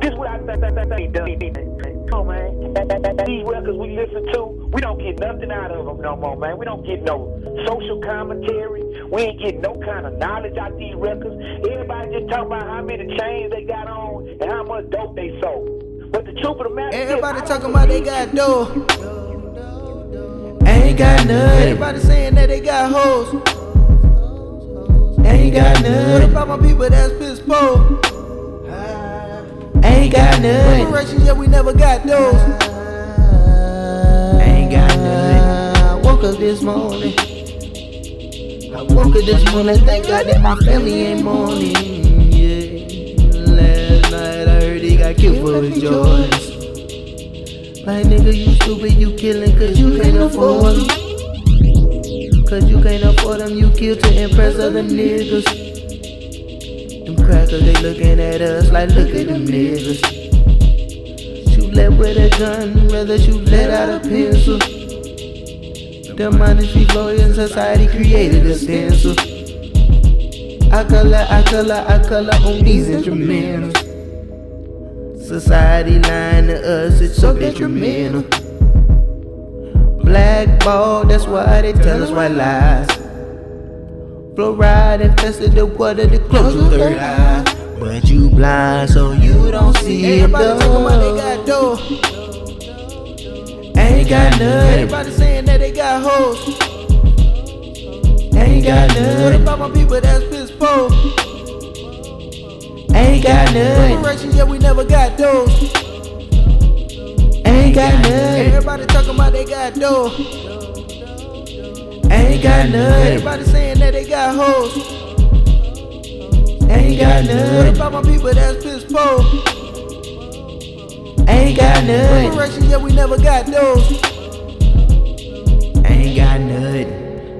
This what I think that they done. Come on, man. These records we listen to, we don't get nothing out of them no more, man. We don't get no social commentary. We ain't get no kind of knowledge out these records. Everybody just talking about how many chains they got on and how much dope they sold. But the truth of the matter is, Everybody I talking about they got dough. Ain't got none. Everybody saying that they got hoes. Ain't got none. What about my people that's piss poor? Ain't got none. Reparations, yeah, we never got those. Ain't got none. I woke up this morning. I woke up this morning, thank God that my family ain't mourning. Yeah. Last night I heard he got killed for his joys. Like nigga, you stupid, you killing cause you can't afford them. Cause you can't afford them, you kill to impress other niggas. Crackers, they looking at us like, look at them niggas. Shoot lead with a gun, rather shoot lead out a pencil. The lawyer in society created a stencil. I color, I color, I color on these instrumentals. Society lying to us, it's so detrimental. Blackball, that's why they tell us white lies. Fluoride infested the water to close your third eye. But you blind, so you don't see it though. talking about they got dough. Ain't got none. Everybody saying that they got hoes. Ain't got none. What about my people that's piss poor? Ain't got none. Yeah, we never got those. Ain't got none. Everybody talking about they got dough. Ain't got none. Everybody saying got hoes. Ain't got none. What about my people that's piss poor? Ain't got none. Reparations, yeah, we never got those.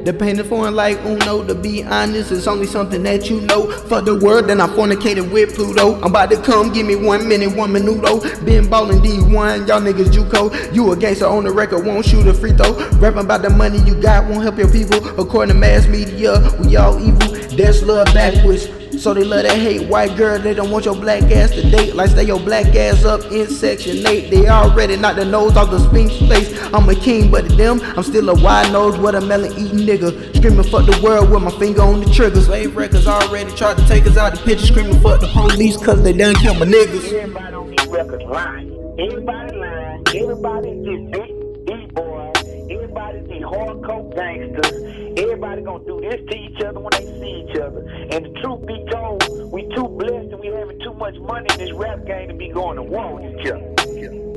Is foreign like Uno, to be honest, it's only something that you know. For the word, then I fornicated with Pluto. I'm about to come, give me one minute, one minuto. Been ballin' D1, y'all niggas Juco. You a gangster on the record, won't shoot a free throw. Rapping about the money you got, won't help your people. According to mass media, we all evil. That's love backwards. So they love that hate white girl, they don't want your black ass to date. Like stay your black ass up in section 8. They already knocked the nose off the Sphinx face. I'm a king, but to them, I'm still a wide nose watermelon eating nigga. Screaming fuck the world with my finger on the trigger. Slave records already tried to take us out the picture. Screaming fuck the police cause they done kill my niggas. Everybody on these records lying. Everybody lying. Everybody just big, big boys. Everybody these hardcore gangsters. Everybody gonna do this to each other when they see each other. And the truth be told, we too blessed and we having too much money in this rap game to be going to war with each other.